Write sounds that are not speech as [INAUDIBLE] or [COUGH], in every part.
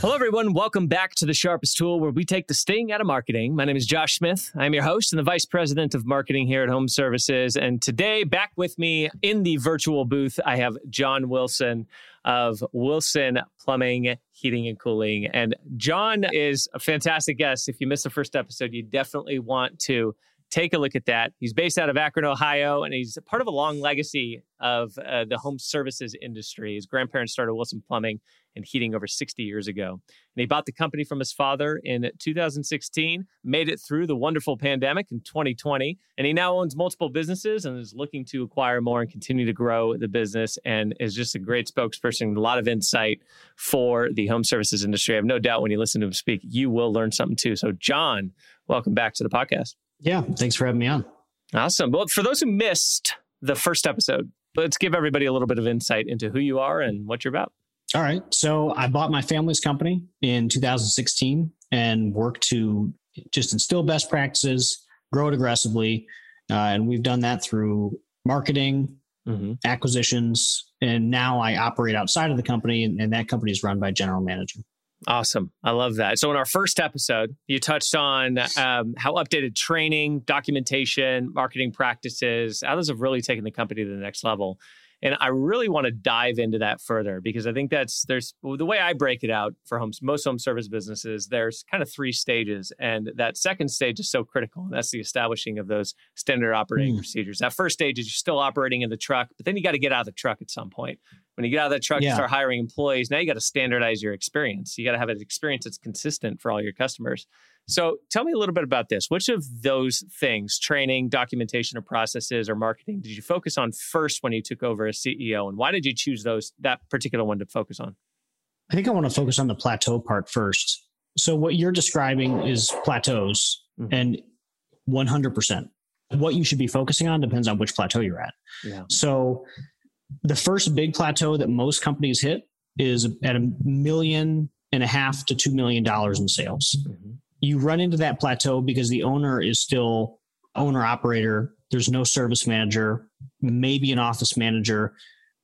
Hello, everyone. Welcome back to The Sharpest Tool, where we take the sting out of marketing. My name is Josh Smith. I'm your host and the Vice President of Marketing here at Home Services. And today, back with me in the virtual booth, I have John Wilson of Wilson Plumbing, Heating, and Cooling. And John is a fantastic guest. If you missed the first episode, you definitely want to take a look at that. He's based out of Akron, Ohio, and he's part of a long legacy of uh, the home services industry. His grandparents started Wilson Plumbing and Heating over 60 years ago. And he bought the company from his father in 2016, made it through the wonderful pandemic in 2020, and he now owns multiple businesses and is looking to acquire more and continue to grow the business and is just a great spokesperson, a lot of insight for the home services industry. I have no doubt when you listen to him speak, you will learn something too. So, John, welcome back to the podcast. Yeah, thanks for having me on. Awesome. Well, for those who missed the first episode, let's give everybody a little bit of insight into who you are and what you're about. All right. So I bought my family's company in 2016 and worked to just instill best practices, grow it aggressively. Uh, and we've done that through marketing, mm-hmm. acquisitions, and now I operate outside of the company, and, and that company is run by general manager. Awesome. I love that. So, in our first episode, you touched on um, how updated training, documentation, marketing practices, others have really taken the company to the next level. And I really want to dive into that further because I think that's there's the way I break it out for homes, most home service businesses, there's kind of three stages. And that second stage is so critical. And that's the establishing of those standard operating mm. procedures. That first stage is you're still operating in the truck, but then you got to get out of the truck at some point. When you get out of that truck, yeah. you start hiring employees. Now you got to standardize your experience. You got to have an experience that's consistent for all your customers. So tell me a little bit about this. Which of those things, training, documentation or processes or marketing, did you focus on first when you took over as CEO? And why did you choose those that particular one to focus on? I think I want to focus on the plateau part first. So what you're describing is plateaus mm-hmm. and 100%. What you should be focusing on depends on which plateau you're at. Yeah. So the first big plateau that most companies hit is at a million and a half to two million dollars in sales. Mm-hmm you run into that plateau because the owner is still owner operator. There's no service manager, maybe an office manager,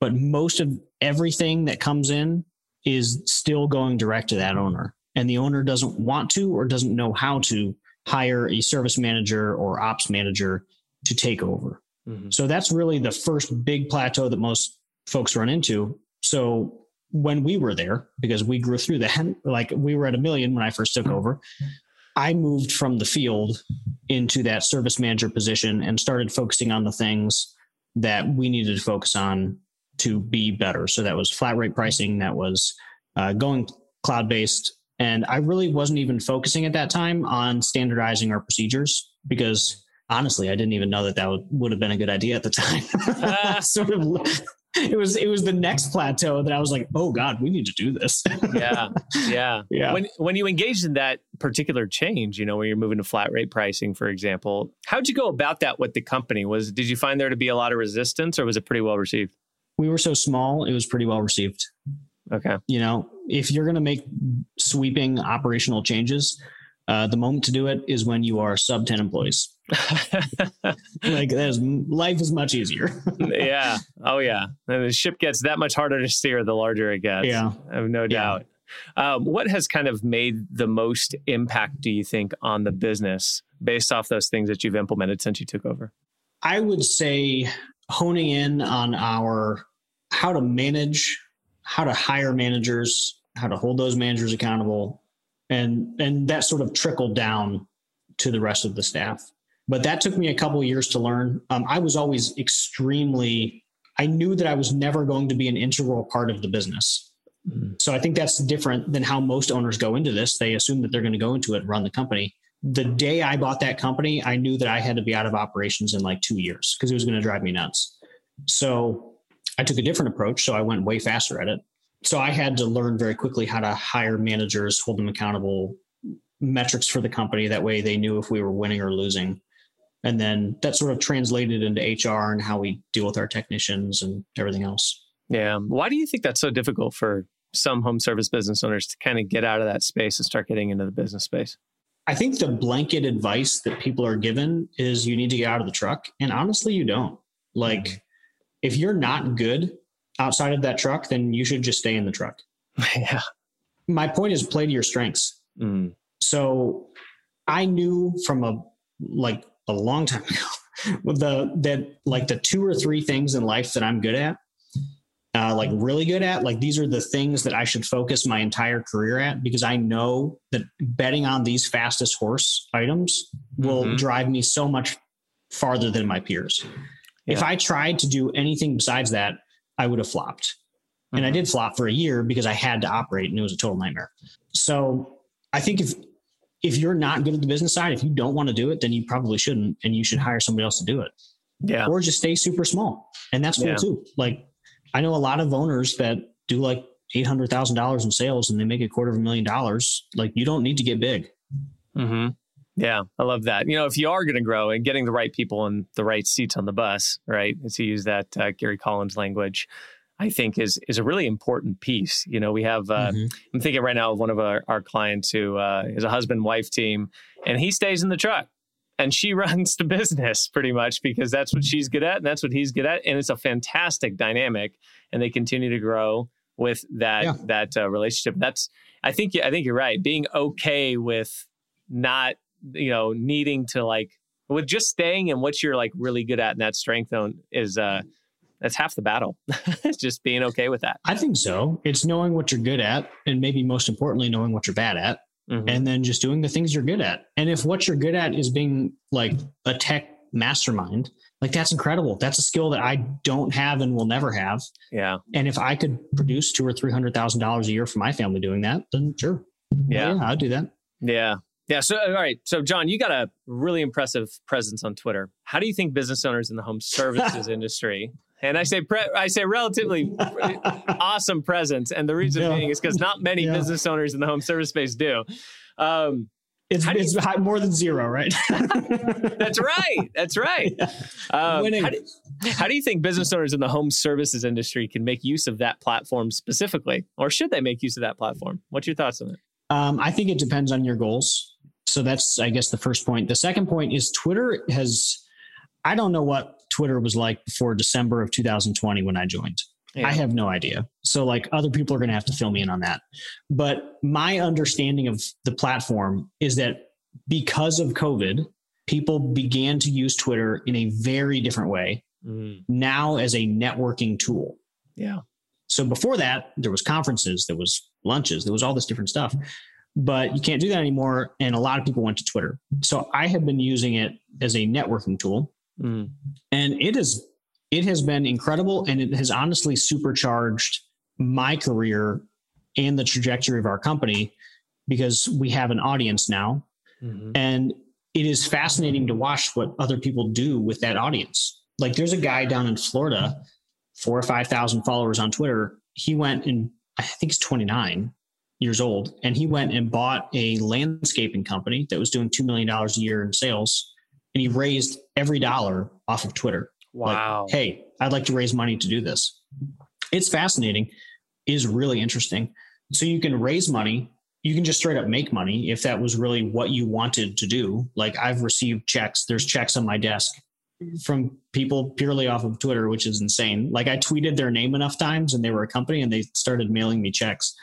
but most of everything that comes in is still going direct to that owner. And the owner doesn't want to or doesn't know how to hire a service manager or ops manager to take over. Mm-hmm. So that's really the first big plateau that most folks run into. So when we were there, because we grew through that, [LAUGHS] like we were at a million when I first took over, I moved from the field into that service manager position and started focusing on the things that we needed to focus on to be better. So that was flat rate pricing, that was uh, going cloud based. And I really wasn't even focusing at that time on standardizing our procedures because honestly, I didn't even know that that would, would have been a good idea at the time. [LAUGHS] [LAUGHS] Sort of [LAUGHS] it was it was the next plateau that I was like, oh God, we need to do this. yeah, [LAUGHS] yeah, yeah. When when you engaged in that particular change, you know, when you're moving to flat rate pricing, for example, how'd you go about that with the company? Was did you find there to be a lot of resistance, or was it pretty well received? We were so small; it was pretty well received. Okay. You know, if you're going to make sweeping operational changes, uh, the moment to do it is when you are sub 10 employees. [LAUGHS] like there's life is much easier. [LAUGHS] yeah. Oh yeah. And the ship gets that much harder to steer the larger it gets. Yeah. I have no yeah. doubt. Um, what has kind of made the most impact, do you think, on the business based off those things that you've implemented since you took over? I would say honing in on our how to manage, how to hire managers, how to hold those managers accountable, and and that sort of trickled down to the rest of the staff. But that took me a couple years to learn. Um, i was always extremely i knew that i was never going to be an integral part of the business. Mm-hmm. so i think that's different than how most owners go into this. They assume that they're going to go into it and run the company. The day i bought that company i knew that i had to be out of operations in like two years because it was going to drive me nuts. So i took a different approach so i went way faster at it so I had to learn very quickly how to hire managers, hold them accountable, metrics for the company. That way they knew if we were winning or losing. And then that sort of translated into HR and how we deal with our technicians and everything else. Yeah. Why do you think that's so difficult for some home service business owners to kind of get out of that space and start getting into the business space? I think the blanket advice that people are given is you need to get out of the truck. And honestly, you don't. Like, mm-hmm. if you're not good outside of that truck, then you should just stay in the truck. [LAUGHS] yeah. my point is play to your strengths. Mm. So I knew from a like a long time [LAUGHS] ago the that like the two or three things in life that I'm good at, uh, like really good at, like these are the things that I should focus my entire career at because I know that betting on these fastest horse items will mm-hmm. drive me so much farther than my peers. Yeah. If I tried to do anything besides that, I would have flopped. Mm-hmm. And I mm-hmm. did flop for a year because I had to operate and it was a total nightmare. So I think if if you're not good at the business side, if you don't want to do it, then you probably shouldn't and you should hire somebody else to do it. Yeah. Or just stay super small. And that's cool yeah. too. Like I know a lot of owners that do like eight hundred thousand dollars in sales and they make a quarter of a million dollars. Like you don't need to get big. Mm-hmm. Yeah, I love that. You know, if you are going to grow and getting the right people in the right seats on the bus, right, to use that uh, Gary Collins language, I think is is a really important piece. You know, we have. Uh, mm-hmm. I'm thinking right now of one of our, our clients who uh, is a husband wife team, and he stays in the truck, and she [LAUGHS] runs the business pretty much because that's what she's good at, and that's what he's good at, and it's a fantastic dynamic, and they continue to grow with that yeah. that uh, relationship. That's I think I think you're right. Being okay with not you know needing to like with just staying in what you're like really good at in that strength zone is uh that's half the battle. it's [LAUGHS] just being okay with that. I think so. It's knowing what you're good at, and maybe most importantly, knowing what you're bad at, mm-hmm. and then just doing the things you're good at. And if what you're good at is being like a tech mastermind, like that's incredible. That's a skill that I don't have and will never have. Yeah. And if I could produce two or three hundred thousand dollars a year for my family doing that, then sure. Yeah, yeah I'd do that. Yeah. Yeah. So, all right. So, John, you got a really impressive presence on Twitter. How do you think business owners in the home services [LAUGHS] industry and I say pre- I say relatively [LAUGHS] awesome presence, and the reason yeah. being is because not many yeah. business owners in the home service space do. Um, it's, it's you, more than zero, right? [LAUGHS] that's right. That's right. Yeah. Um, how, do, how do you think business owners in the home services industry can make use of that platform specifically, or should they make use of that platform? What's your thoughts on it? Um, I think it depends on your goals. So that's, I guess, the first point. The second point is Twitter has. I don't know what Twitter was like before December of 2020 when I joined. Yeah. I have no idea. So, like, other people are going to have to fill me in on that. But my understanding of the platform is that because of COVID, people began to use Twitter in a very different way mm. now as a networking tool. Yeah. So before that, there was conferences, there was lunches, there was all this different stuff. But you can't do that anymore. And a lot of people went to Twitter. So I have been using it as a networking tool. Mm. And it is it has been incredible and it has honestly supercharged my career and the trajectory of our company because we have an audience now. Mm-hmm. And it is fascinating to watch what other people do with that audience. Like there's a guy down in Florida, four or 5,000 followers on Twitter. He went and I think he's 29 years old and he went and bought a landscaping company that was doing $2 million a year in sales and he raised every dollar off of Twitter. Wow. Like, hey, I'd like to raise money to do this. It's fascinating, is really interesting. So you can raise money. You can just straight up make money if that was really what you wanted to do. Like I've received checks. There's checks on my desk from people purely off of Twitter, which is insane. Like I tweeted their name enough times and they were a company and they started mailing me checks,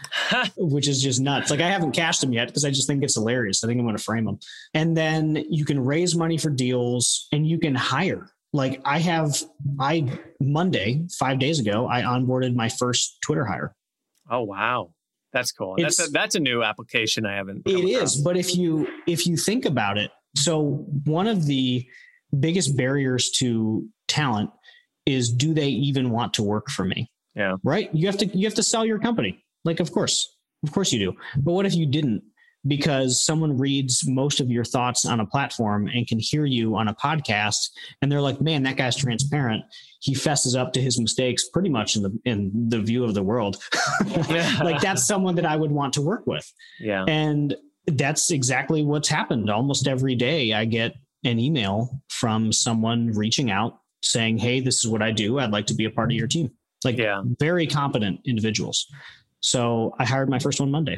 which is just nuts. Like I haven't cashed them yet because I just think it's hilarious. I think I'm going to frame them. And then you can raise money for deals and you can hire. Like I have, I Monday, five days ago, I onboarded my first Twitter hire. Oh, wow. That's cool. It's, that's a, that's a new application I haven't. It across. is, but if you if you think about it, so one of the biggest barriers to talent is do they even want to work for me? Yeah. Right? You have to you have to sell your company. Like of course. Of course you do. But what if you didn't? Because someone reads most of your thoughts on a platform and can hear you on a podcast and they're like, "Man, that guy's transparent. He fesses up to his mistakes pretty much in the in the view of the world." [LAUGHS] like that's someone that I would want to work with. Yeah. And that's exactly what's happened almost every day. I get an email from someone reaching out saying, Hey, this is what I do. I'd like to be a part of your team. Like yeah. very competent individuals. So I hired my first one Monday.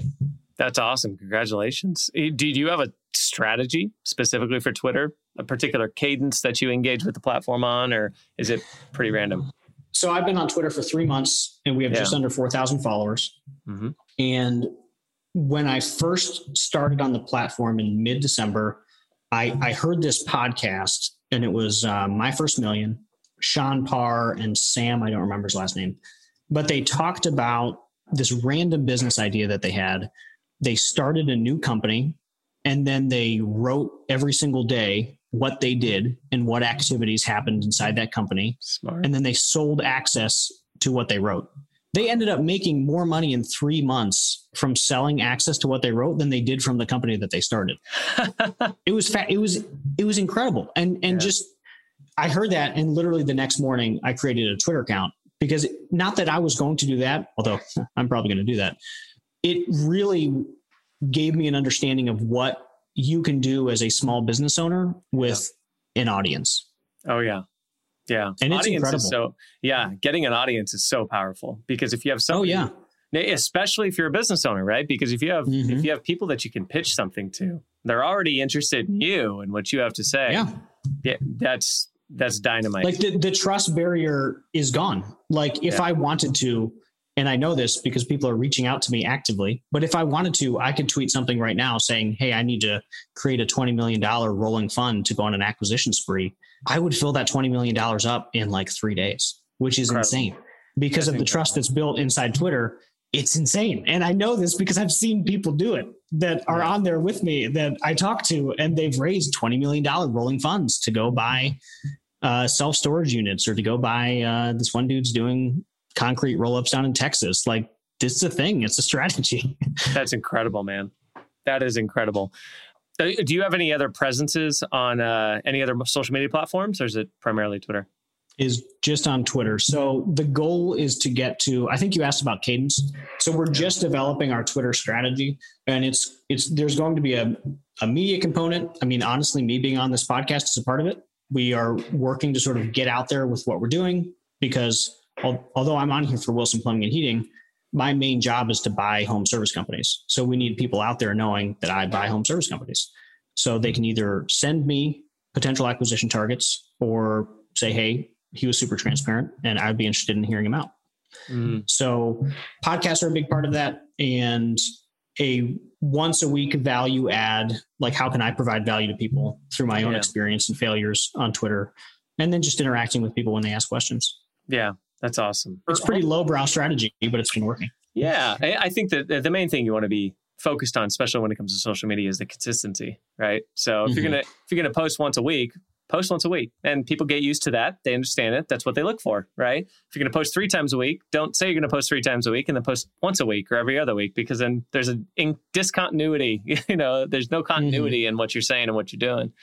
That's awesome. Congratulations. Do you have a strategy specifically for Twitter, a particular cadence that you engage with the platform on, or is it pretty random? So I've been on Twitter for three months and we have yeah. just under 4,000 followers. Mm-hmm. And when I first started on the platform in mid December, I, I heard this podcast and it was uh, My First Million, Sean Parr and Sam, I don't remember his last name, but they talked about this random business idea that they had. They started a new company and then they wrote every single day what they did and what activities happened inside that company. Smart. And then they sold access to what they wrote. They ended up making more money in three months from selling access to what they wrote than they did from the company that they started. [LAUGHS] it was fa- it was it was incredible. And and yeah. just I heard that and literally the next morning I created a Twitter account because not that I was going to do that, although [LAUGHS] I'm probably going to do that. It really gave me an understanding of what you can do as a small business owner with yeah. an audience. Oh yeah. Yeah. And it's audience incredible. so yeah, getting an audience is so powerful because if you have somebody, oh, yeah. especially if you're a business owner, right? Because if you have mm-hmm. if you have people that you can pitch something to, they're already interested in you and what you have to say. Yeah. Yeah, that's that's dynamite. Like the, the trust barrier is gone. Like if yeah. I wanted to, and I know this because people are reaching out to me actively, but if I wanted to, I could tweet something right now saying, Hey, I need to create a $20 million rolling fund to go on an acquisition spree. I would fill that $20 million up in like three days, which is Incredible. insane because of the trust that's built inside Twitter. It's insane. And I know this because I've seen people do it that are on there with me that I talk to, and they've raised $20 million rolling funds to go buy uh, self storage units or to go buy uh, this one dude's doing concrete roll ups down in Texas. Like, this is a thing, it's a strategy. [LAUGHS] that's incredible, man. That is incredible. Uh, do you have any other presences on uh, any other social media platforms, or is it primarily Twitter? Is just on Twitter. So the goal is to get to. I think you asked about cadence. So we're just developing our Twitter strategy, and it's it's there's going to be a a media component. I mean, honestly, me being on this podcast is a part of it. We are working to sort of get out there with what we're doing because although I'm on here for Wilson Plumbing and Heating, my main job is to buy home service companies. So we need people out there knowing that I buy home service companies. So they can either send me potential acquisition targets or say, hey, he was super transparent and I'd be interested in hearing him out. Mm. So podcasts are a big part of that. And a once a week value add, like how can I provide value to people through my own yeah. experience and failures on Twitter, and then just interacting with people when they ask questions. Yeah, that's awesome. It's pretty lowbrow strategy, but it's been working. Yeah, I think that the main thing you want to be focused on, especially when it comes to social media, is the consistency, right? So if mm-hmm. you're gonna if you're gonna post once a week, post once a week, and people get used to that. They understand it. That's what they look for, right? If you're gonna post three times a week, don't say you're gonna post three times a week and then post once a week or every other week, because then there's a in discontinuity. [LAUGHS] you know, there's no continuity mm-hmm. in what you're saying and what you're doing.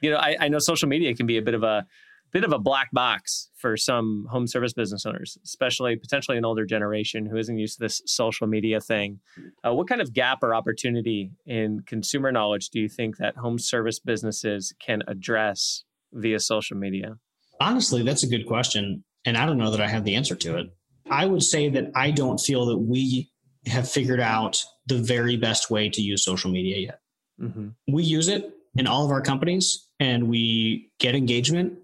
You know, I, I know social media can be a bit of a bit of a black box for some home service business owners, especially potentially an older generation who isn't used to this social media thing. Uh, what kind of gap or opportunity in consumer knowledge do you think that home service businesses can address via social media? Honestly, that's a good question. And I don't know that I have the answer to it. I would say that I don't feel that we have figured out the very best way to use social media yet. Mm-hmm. We use it in all of our companies and we get engagement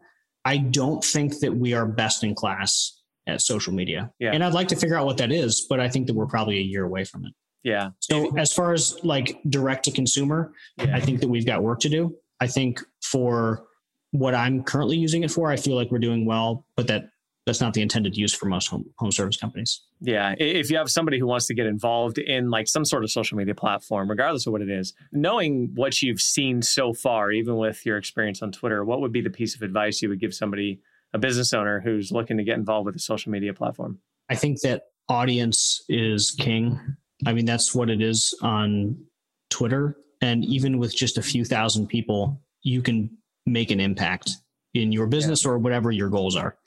I don't think that we are best in class at social media. Yeah. And I'd like to figure out what that is, but I think that we're probably a year away from it. Yeah. So as far as like direct to consumer, yeah. I think that we've got work to do. I think for what I'm currently using it for, I feel like we're doing well, but that that's not the intended use for most home, home service companies. Yeah. If you have somebody who wants to get involved in like some sort of social media platform, regardless of what it is, knowing what you've seen so far, even with your experience on Twitter, what would be the piece of advice you would give somebody, a business owner who's looking to get involved with a social media platform? I think that audience is king. I mean, that's what it is on Twitter. And even with just a few thousand people, you can make an impact in your business yeah. or whatever your goals are.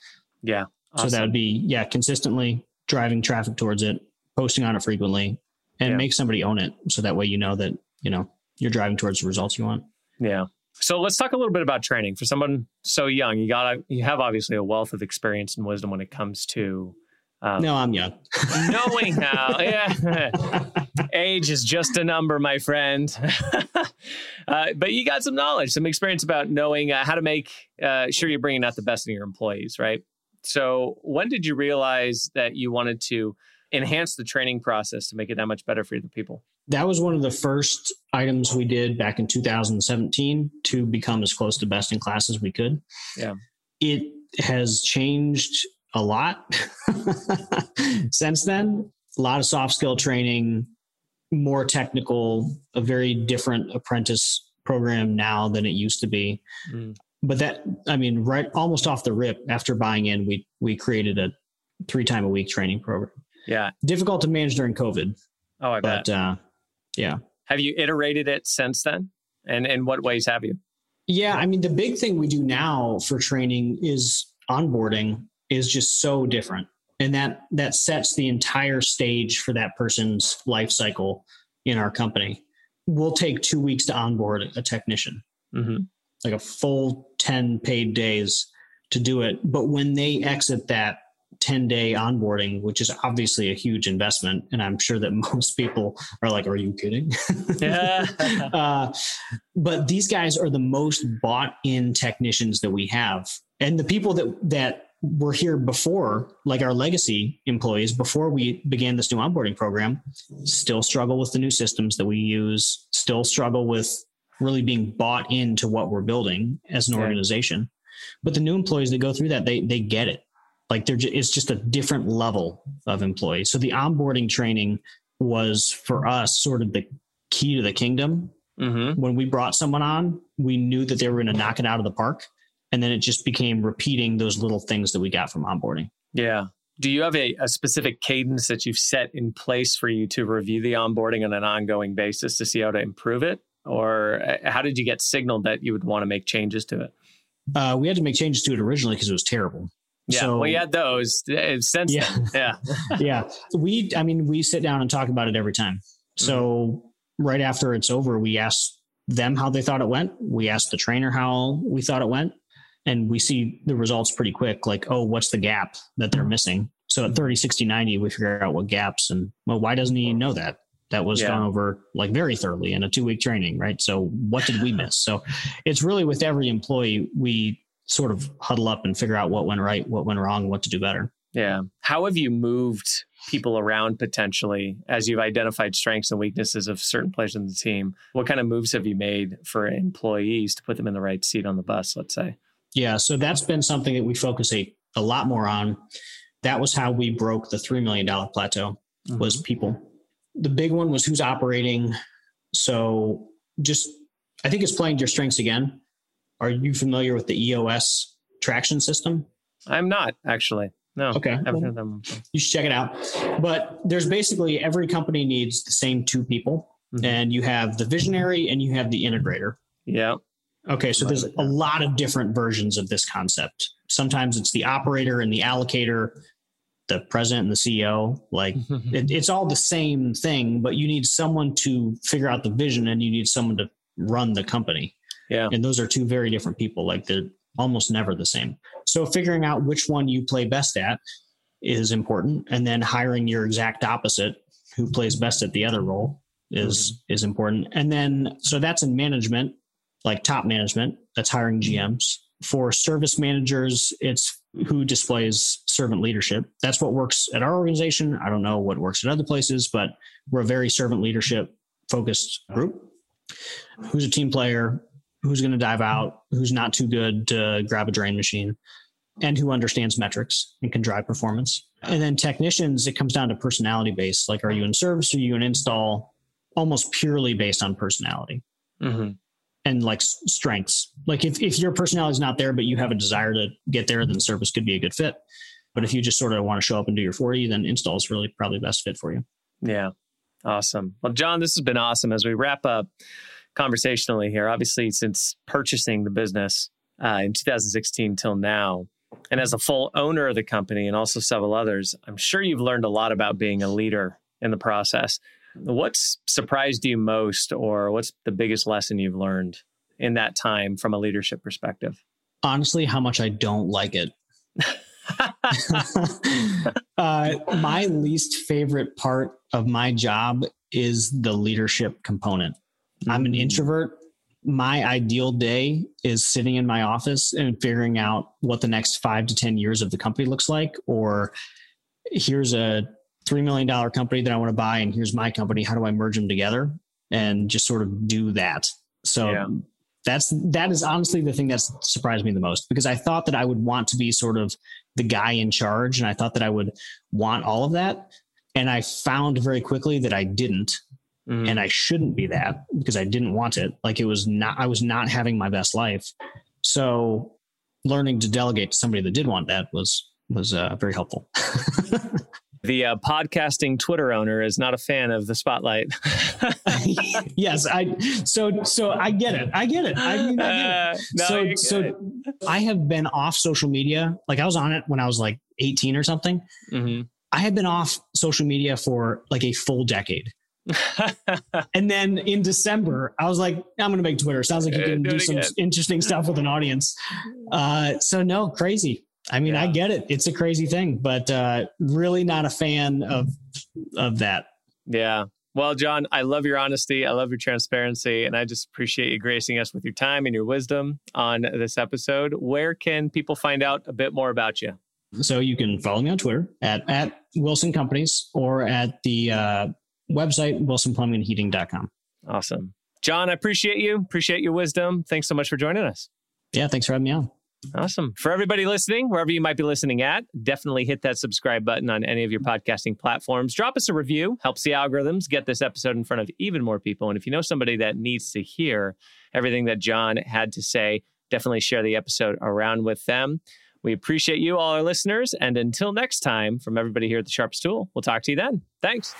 Yeah. Awesome. So that would be, yeah, consistently driving traffic towards it, posting on it frequently, and yeah. make somebody own it. So that way you know that, you know, you're driving towards the results you want. Yeah. So let's talk a little bit about training. For someone so young, you got you have obviously a wealth of experience and wisdom when it comes to um, no, I'm young. [LAUGHS] knowing how, [LAUGHS] yeah, age is just a number, my friend. [LAUGHS] uh, but you got some knowledge, some experience about knowing uh, how to make uh, sure you're bringing out the best in your employees, right? So, when did you realize that you wanted to enhance the training process to make it that much better for the people? That was one of the first items we did back in 2017 to become as close to best in class as we could. Yeah. It has changed a lot [LAUGHS] since then. A lot of soft skill training, more technical, a very different apprentice program now than it used to be. Mm. But that, I mean, right almost off the rip after buying in, we we created a three time a week training program. Yeah, difficult to manage during COVID. Oh, I but, bet. Uh, yeah. Have you iterated it since then? And in what ways have you? Yeah, I mean, the big thing we do now for training is onboarding is just so different, and that that sets the entire stage for that person's life cycle in our company. We'll take two weeks to onboard a technician, mm-hmm. like a full ten paid days to do it. But when they exit that 10 day onboarding, which is obviously a huge investment. And I'm sure that [LAUGHS] most people are like, are you kidding? Yeah. [LAUGHS] uh, but these guys are the most bought in technicians that we have. And the people that, that were here before, like our legacy employees, before we began this new onboarding program, still struggle with the new systems that we use, still struggle with really being bought into what we're building as an organization. But the new employees that go through that, they they get it like they're just, it's just a different level of employee. So the onboarding training was for us sort of the key to the kingdom. Mm-hmm. When we brought someone on, we knew that they were going to knock it out of the park. And then it just became repeating those little things that we got from onboarding. Yeah. Do you have a, a specific cadence that you've set in place for you to review the onboarding on an ongoing basis to see how to improve it? Or uh, how did you get signaled that you would want to make changes to it? Uh, we had to make changes to it originally because it was terrible. Yeah, so, we had those uh, since yeah. Yeah. [LAUGHS] [LAUGHS] yeah. We, I mean, we sit down and talk about it every time. So mm-hmm. right after it's over, we ask them how they thought it went. We ask the trainer how we thought it went. And we see the results pretty quick, like, oh, what's the gap that they're missing? So at 30, 60, 90, we figure out what gaps and well, why doesn't he know that? That was yeah. gone over like very thoroughly in a two week training, right? So what did we miss? So it's really with every employee, we sort of huddle up and figure out what went right, what went wrong, what to do better. Yeah. How have you moved people around potentially as you've identified strengths and weaknesses of certain players in the team? What kind of moves have you made for employees to put them in the right seat on the bus, let's say? Yeah. So that's been something that we focus a, a lot more on. That was how we broke the $3 million plateau mm-hmm. was people. The big one was who's operating. So just, I think it's playing your strengths again. Are you familiar with the EOS traction system? I'm not actually. No. Okay. You should check it out. But there's basically every company needs the same two people, mm-hmm. and you have the visionary and you have the integrator. Yeah. Okay. So there's a lot of different versions of this concept. Sometimes it's the operator and the allocator, the president and the CEO. Like [LAUGHS] it, it's all the same thing, but you need someone to figure out the vision and you need someone to run the company. Yeah. And those are two very different people. Like they're almost never the same. So figuring out which one you play best at is important. And then hiring your exact opposite who plays best at the other role is mm-hmm. is important. And then so that's in management, like top management, that's hiring GMs. For service managers, it's who displays servant leadership. That's what works at our organization. I don't know what works at other places, but we're a very servant leadership focused group. Who's a team player, who's going to dive out, who's not too good to grab a drain machine, and who understands metrics and can drive performance. And then technicians, it comes down to personality based. Like, are you in service? Are you in install? Almost purely based on personality mm-hmm. And like strengths. Like, if, if your personality is not there, but you have a desire to get there, then service could be a good fit. But if you just sort of want to show up and do your 40, then install is really probably best fit for you. Yeah. Awesome. Well, John, this has been awesome. As we wrap up, conversationally here. Obviously, since purchasing the business uh, in 2016 till now, and as a full owner of the company and also several others, I'm sure you've learned a lot about being a leader in the process. What's surprised you most, or what's the biggest lesson you've learned in that time from a leadership perspective? Honestly, how much I don't like it. [LAUGHS] [LAUGHS] uh, my least favorite part of my job is the leadership component. I'm an mm. introvert. My ideal day is sitting in my office and figuring out what the next five to 10 years of the company looks like. Or here's a $3 million company that I want to buy, and here's my company. How do I merge them together? And just sort of do that. So yeah. that's, that is honestly the thing that's surprised me the most because I thought that I would want to be sort of the guy in charge. And I thought that I would want all of that. And I found very quickly that I didn't. Mm. And I shouldn't be that because I didn't want it. Like it was not, I was not having my best life. So learning to delegate to somebody that did want that was, was uh, very helpful. [LAUGHS] the uh, podcasting Twitter owner is not a fan of the spotlight. [LAUGHS] [LAUGHS] yes, I so so I get it. I get it. I mean, I get it. Uh, [LAUGHS] no, so so it. I have been off social media. Like I was on it when I was like 18 or something. Mm-hmm. I had been off social media for like a full decade. and then in December, I was like, I'm going to make Twitter. Sounds like you can do some interesting stuff with an audience. Uh, so no, crazy. I mean, yeah. I get it. It's a crazy thing, but uh, really not a fan of of that. Yeah. Well, John, I love your honesty. I love your transparency, and I just appreciate you gracing us with your time and your wisdom on this episode. Where can people find out a bit more about you? So you can follow me on Twitter at at Wilson Companies or at the uh, website wilsonplumbingandheating.com. Awesome, John. I appreciate you. Appreciate your wisdom. Thanks so much for joining us. Yeah, thanks for having me on. Awesome. For everybody listening, wherever you might be listening at, definitely hit that subscribe button on any of your podcasting platforms. Drop us a review, helps the algorithms get this episode in front of even more people. And if you know somebody that needs to hear everything that John had to say, definitely share the episode around with them. We appreciate you, all our listeners. And until next time, from everybody here at the Sharpest Tool, we'll talk to you then. Thanks.